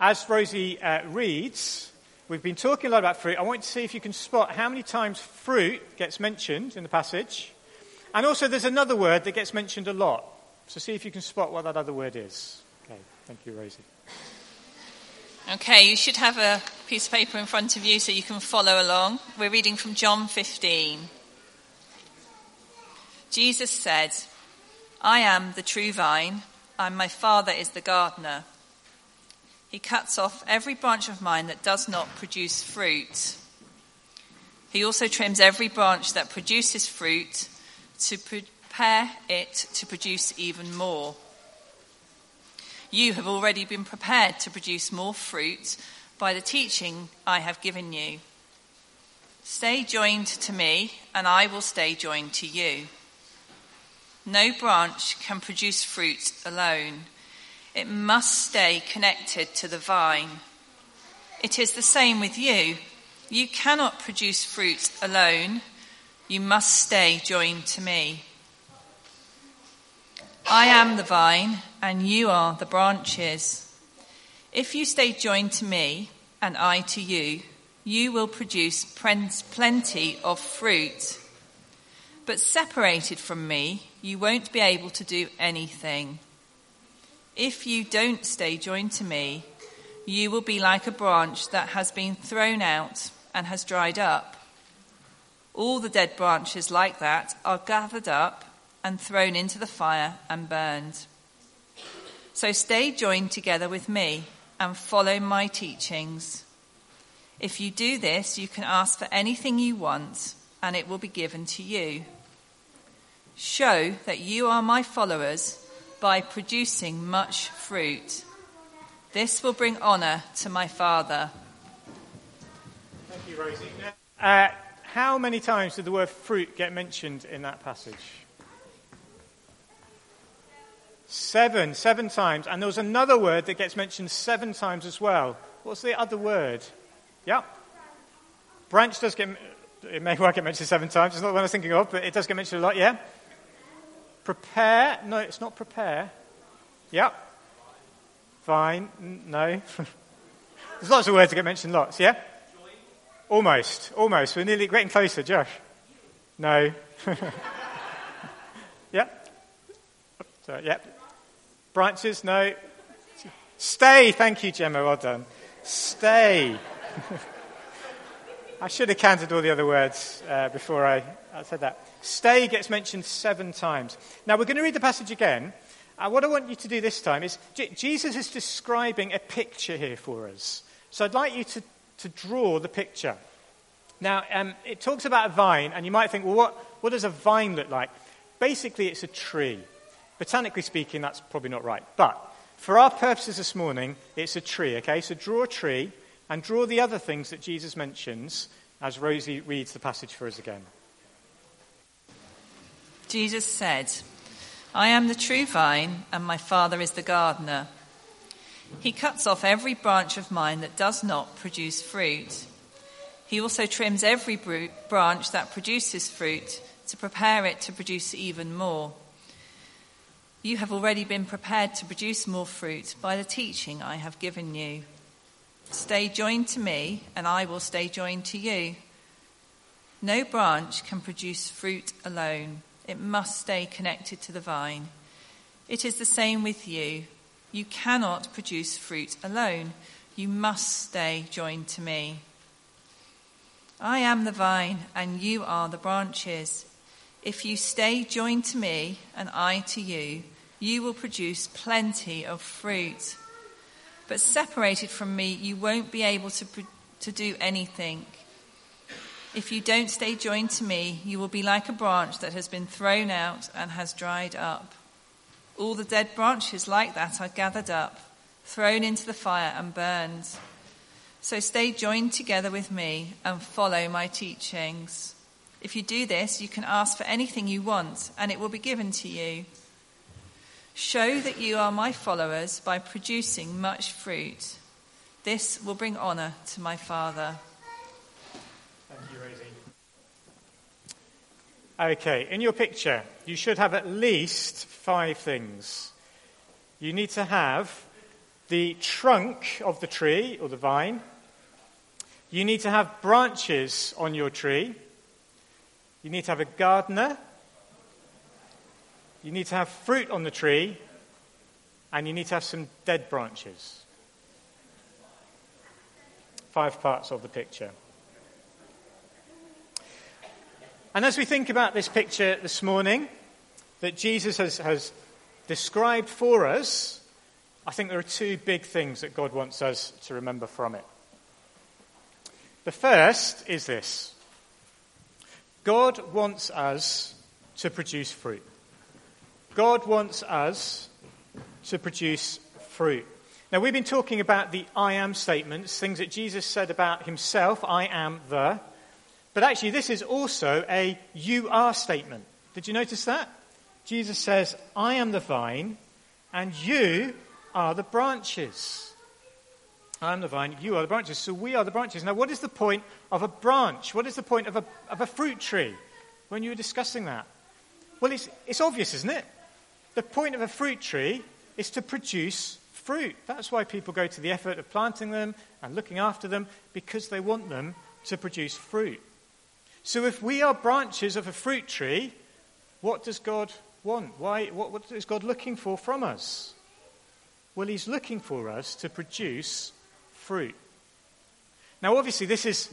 as Rosie uh, reads, we've been talking a lot about fruit. I want to see if you can spot how many times fruit gets mentioned in the passage. And also, there's another word that gets mentioned a lot. So, see if you can spot what that other word is. Okay, thank you, Rosie. Okay, you should have a piece of paper in front of you so you can follow along. We're reading from John 15. Jesus said, I am the true vine, and my Father is the gardener. He cuts off every branch of mine that does not produce fruit. He also trims every branch that produces fruit to prepare it to produce even more. You have already been prepared to produce more fruit by the teaching I have given you. Stay joined to me, and I will stay joined to you. No branch can produce fruit alone, it must stay connected to the vine. It is the same with you. You cannot produce fruit alone, you must stay joined to me. I am the vine, and you are the branches. If you stay joined to me, and I to you, you will produce plenty of fruit. But separated from me, you won't be able to do anything. If you don't stay joined to me, you will be like a branch that has been thrown out and has dried up. All the dead branches like that are gathered up and thrown into the fire and burned. So stay joined together with me and follow my teachings. If you do this, you can ask for anything you want and it will be given to you. Show that you are my followers by producing much fruit. This will bring honour to my Father. Thank you, Rosie. Uh, how many times did the word fruit get mentioned in that passage? Seven, seven times. And there was another word that gets mentioned seven times as well. What's the other word? Yeah. Branch does get, it may well get mentioned seven times. It's not the one I was thinking of, but it does get mentioned a lot, yeah? Prepare. No, it's not prepare. Yep. Fine. No. There's lots of words that get mentioned lots, yeah? Almost. Almost. We're nearly getting closer, Josh. No. yeah. So, yeah. Branches? No. Stay. Thank you, Gemma. Well done. Stay. I should have counted all the other words uh, before I, I, said that. Stay gets mentioned seven times. Now, we're going to read the passage again. Uh, what I want you to do this time is Jesus is describing a picture here for us. So I'd like you to, to draw the picture. Now, um, it talks about a vine, and you might think, well, what, what does a vine look like? Basically, it's a tree. Botanically speaking, that's probably not right. But for our purposes this morning, it's a tree, okay? So draw a tree and draw the other things that Jesus mentions as Rosie reads the passage for us again. Jesus said, I am the true vine, and my Father is the gardener. He cuts off every branch of mine that does not produce fruit. He also trims every branch that produces fruit to prepare it to produce even more. You have already been prepared to produce more fruit by the teaching I have given you. Stay joined to me, and I will stay joined to you. No branch can produce fruit alone, it must stay connected to the vine. It is the same with you. You cannot produce fruit alone, you must stay joined to me. I am the vine, and you are the branches. If you stay joined to me and I to you, you will produce plenty of fruit. But separated from me, you won't be able to, to do anything. If you don't stay joined to me, you will be like a branch that has been thrown out and has dried up. All the dead branches like that are gathered up, thrown into the fire, and burned. So stay joined together with me and follow my teachings. If you do this, you can ask for anything you want, and it will be given to you. Show that you are my followers by producing much fruit. This will bring honour to my Father. Thank you, Rosie. Okay, in your picture, you should have at least five things. You need to have the trunk of the tree or the vine. You need to have branches on your tree. You need to have a gardener. You need to have fruit on the tree. And you need to have some dead branches. Five parts of the picture. And as we think about this picture this morning that Jesus has, has described for us, I think there are two big things that God wants us to remember from it. The first is this God wants us to produce fruit. God wants us to produce fruit. Now, we've been talking about the I am statements, things that Jesus said about himself I am the. But actually, this is also a you are statement. Did you notice that? Jesus says, I am the vine, and you are the branches. I am the vine, you are the branches. So we are the branches. Now, what is the point of a branch? What is the point of a, of a fruit tree when you were discussing that? Well, it's, it's obvious, isn't it? The point of a fruit tree is to produce fruit. That's why people go to the effort of planting them and looking after them, because they want them to produce fruit. So if we are branches of a fruit tree, what does God want? Why, what, what is God looking for from us? Well, He's looking for us to produce fruit. Now, obviously, this is,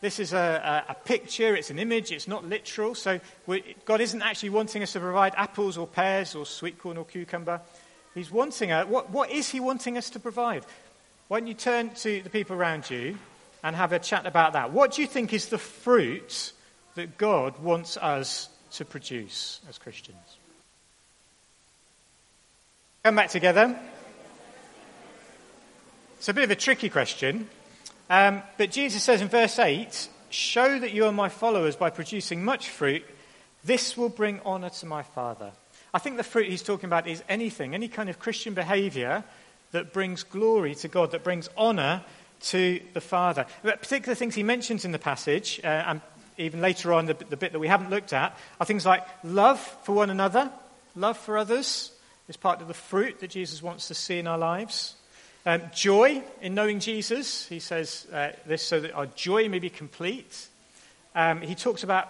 this is a, a, a picture, it's an image, it's not literal. So, God isn't actually wanting us to provide apples or pears or sweet corn or cucumber. He's wanting us, what, what is He wanting us to provide? Why don't you turn to the people around you and have a chat about that? What do you think is the fruit that God wants us to produce as Christians? Come back together. It's a bit of a tricky question. Um, but Jesus says in verse 8, Show that you are my followers by producing much fruit. This will bring honor to my Father. I think the fruit he's talking about is anything, any kind of Christian behavior that brings glory to God, that brings honor to the Father. But particular things he mentions in the passage, uh, and even later on, the, the bit that we haven't looked at, are things like love for one another, love for others is part of the fruit that Jesus wants to see in our lives. Um, joy in knowing Jesus, he says uh, this so that our joy may be complete. Um, he talks about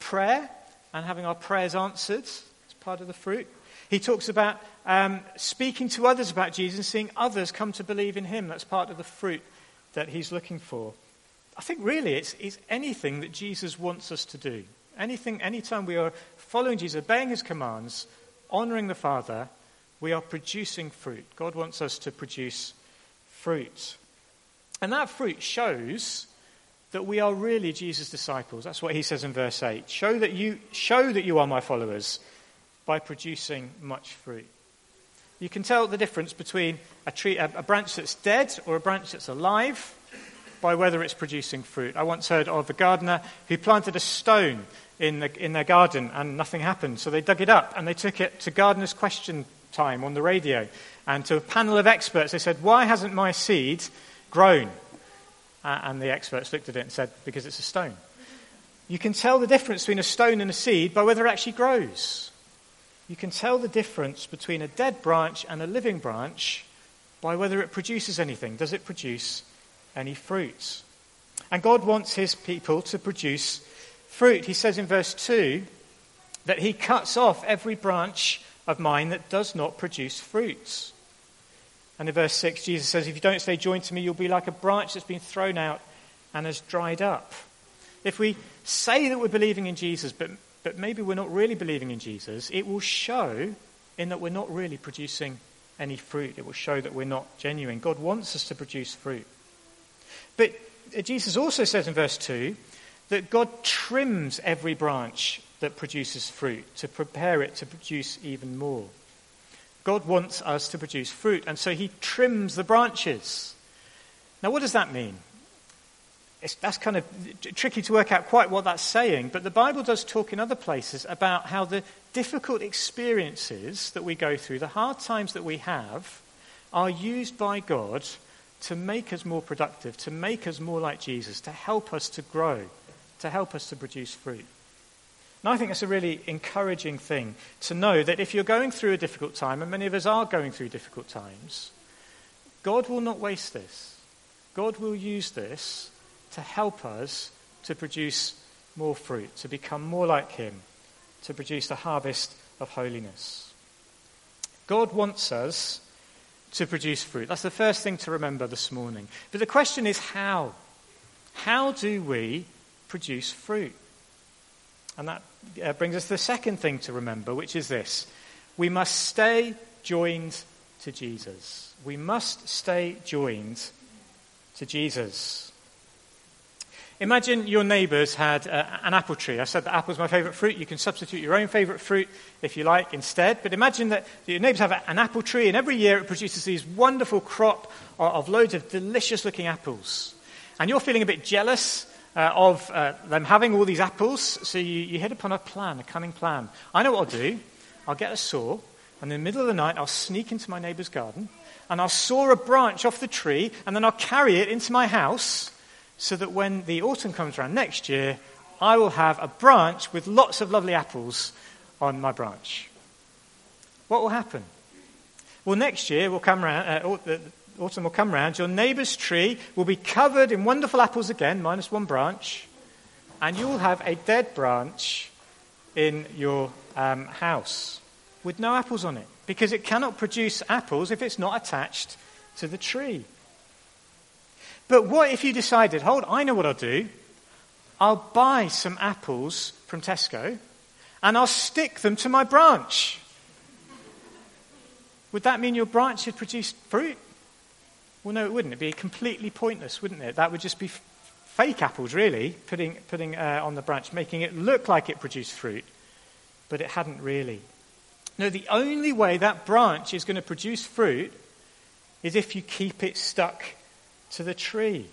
prayer and having our prayers answered as part of the fruit. He talks about um, speaking to others about Jesus and seeing others come to believe in him. That's part of the fruit that he's looking for. I think really it's, it's anything that Jesus wants us to do. Anything, anytime we are following Jesus, obeying his commands, honoring the Father, we are producing fruit. God wants us to produce fruit. And that fruit shows that we are really Jesus' disciples. That's what he says in verse 8. Show that you, show that you are my followers by producing much fruit. You can tell the difference between a, tree, a, a branch that's dead or a branch that's alive by whether it's producing fruit. I once heard of a gardener who planted a stone in, the, in their garden and nothing happened. So they dug it up and they took it to Gardener's Question Time on the radio. And to a panel of experts, they said, Why hasn't my seed grown? Uh, and the experts looked at it and said, Because it's a stone. You can tell the difference between a stone and a seed by whether it actually grows. You can tell the difference between a dead branch and a living branch by whether it produces anything. Does it produce any fruit? And God wants his people to produce fruit. He says in verse 2 that he cuts off every branch of mine that does not produce fruits. And in verse 6, Jesus says, If you don't stay joined to me, you'll be like a branch that's been thrown out and has dried up. If we say that we're believing in Jesus, but but maybe we're not really believing in Jesus, it will show in that we're not really producing any fruit. It will show that we're not genuine. God wants us to produce fruit. But uh, Jesus also says in verse 2 that God trims every branch that produces fruit to prepare it to produce even more. God wants us to produce fruit, and so he trims the branches. Now, what does that mean? It's, that's kind of tricky to work out quite what that's saying, but the Bible does talk in other places about how the difficult experiences that we go through, the hard times that we have, are used by God to make us more productive, to make us more like Jesus, to help us to grow, to help us to produce fruit. And I think that's a really encouraging thing to know that if you're going through a difficult time, and many of us are going through difficult times, God will not waste this. God will use this to help us to produce more fruit, to become more like Him, to produce the harvest of holiness. God wants us to produce fruit. That's the first thing to remember this morning. But the question is how? How do we produce fruit? And that uh, brings us to the second thing to remember, which is this we must stay joined to Jesus. We must stay joined to Jesus. Imagine your neighbours had uh, an apple tree. I said that apple's my favourite fruit. You can substitute your own favourite fruit if you like instead. But imagine that your neighbours have an apple tree, and every year it produces these wonderful crop of, loads of delicious looking apples. And you're feeling a bit jealous uh, of uh, them having all these apples, so you, you hit upon a plan, a cunning plan. I know what I'll do. I'll get a saw, and in the middle of the night, I'll sneak into my neighbour's garden, and I'll saw a branch off the tree, and then I'll carry it into my house so that when the autumn comes around next year, I will have a branch with lots of lovely apples on my branch. What will happen? Well, next year will come round, uh, autumn will come round, your neighbour's tree will be covered in wonderful apples again, minus one branch, and you will have a dead branch in your um, house with no apples on it because it cannot produce apples if it's not attached to the tree. But what if you decided, hold, I know what I'll do. I'll buy some apples from Tesco and I'll stick them to my branch. Would that mean your branch had produced fruit? Well, no, it wouldn't. It'd be completely pointless, wouldn't it? That would just be f- fake apples, really, putting, putting uh, on the branch, making it look like it produced fruit, but it hadn't really. No, the only way that branch is going to produce fruit is if you keep it stuck to the tree.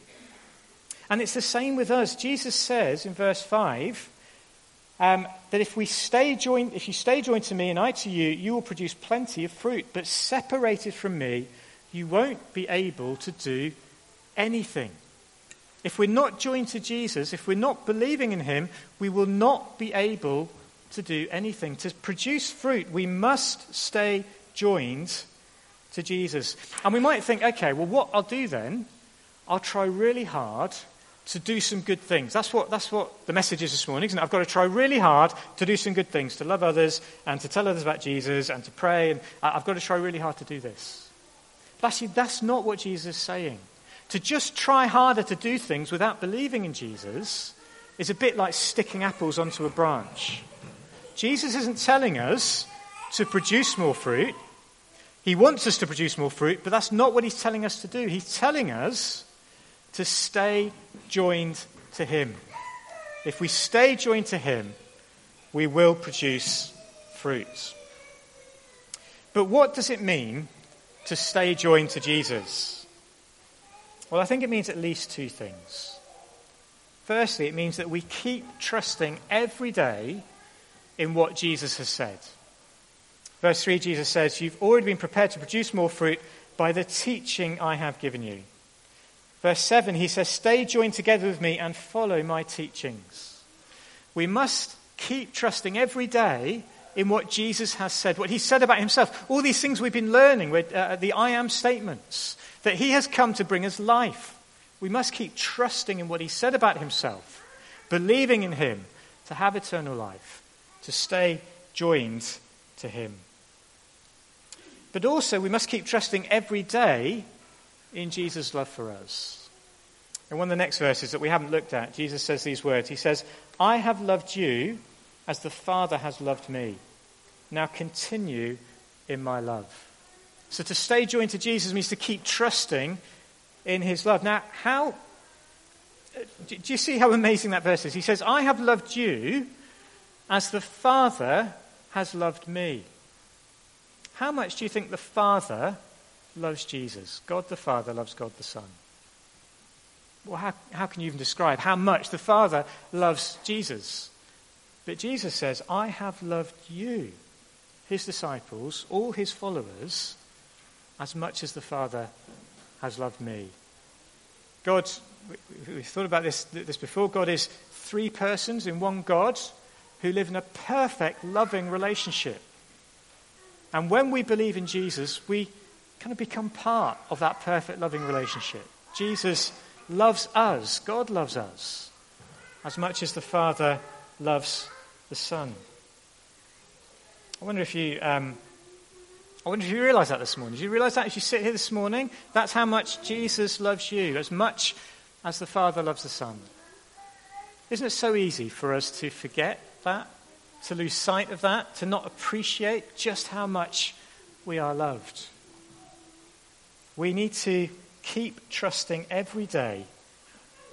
And it's the same with us. Jesus says in verse 5 um, that if we stay joined, if you stay joined to me and I to you, you will produce plenty of fruit. But separated from me, you won't be able to do anything. If we're not joined to Jesus, if we're not believing in him, we will not be able to do anything. To produce fruit, we must stay joined to Jesus. And we might think, okay, well, what I'll do then I'll try really hard to do some good things. That's what, that's what the message is this morning, isn't it? I've got to try really hard to do some good things, to love others and to tell others about Jesus and to pray. And I've got to try really hard to do this. But actually, that's not what Jesus is saying. To just try harder to do things without believing in Jesus is a bit like sticking apples onto a branch. Jesus isn't telling us to produce more fruit. He wants us to produce more fruit, but that's not what he's telling us to do. He's telling us to stay joined to Him. If we stay joined to Him, we will produce fruit. But what does it mean to stay joined to Jesus? Well, I think it means at least two things. Firstly, it means that we keep trusting every day in what Jesus has said. Verse 3, Jesus says, You've already been prepared to produce more fruit by the teaching I have given you. Verse 7, he says, Stay joined together with me and follow my teachings. We must keep trusting every day in what Jesus has said, what he said about himself. All these things we've been learning, with, uh, the I am statements, that he has come to bring us life. We must keep trusting in what he said about himself, believing in him to have eternal life, to stay joined to him. But also, we must keep trusting every day in Jesus' love for us. In one of the next verses that we haven't looked at, Jesus says these words He says, I have loved you as the Father has loved me. Now continue in my love. So to stay joined to Jesus means to keep trusting in his love. Now, how. Do you see how amazing that verse is? He says, I have loved you as the Father has loved me. How much do you think the Father loves Jesus. God the Father loves God the Son. Well, how, how can you even describe how much the Father loves Jesus? But Jesus says, I have loved you, his disciples, all his followers, as much as the Father has loved me. God, we've thought about this, this before. God is three persons in one God who live in a perfect, loving relationship. And when we believe in Jesus, we kind of become part of that perfect loving relationship. Jesus loves us, God loves us, as much as the Father loves the Son. I wonder if you. Um, I wonder if you realize that this morning. Did you realize that as you sit here this morning? That's how much Jesus loves you, as much as the Father loves the Son. Isn't it so easy for us to forget that, to lose sight of that, to not appreciate just how much we are loved? We need to keep trusting every day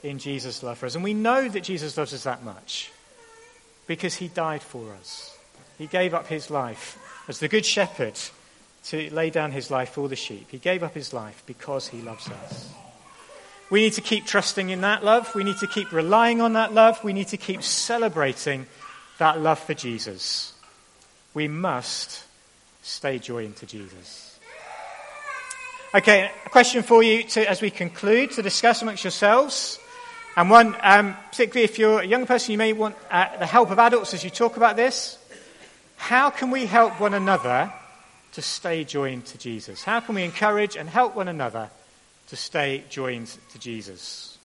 in Jesus' love for us. And we know that Jesus loves us that much because he died for us. He gave up his life as the Good Shepherd to lay down his life for the sheep. He gave up his life because he loves us. We need to keep trusting in that love. We need to keep relying on that love. We need to keep celebrating that love for Jesus. We must stay joined to Jesus. Okay, a question for you to, as we conclude to discuss amongst yourselves. And one, um, particularly if you're a young person, you may want uh, the help of adults as you talk about this. How can we help one another to stay joined to Jesus? How can we encourage and help one another to stay joined to Jesus?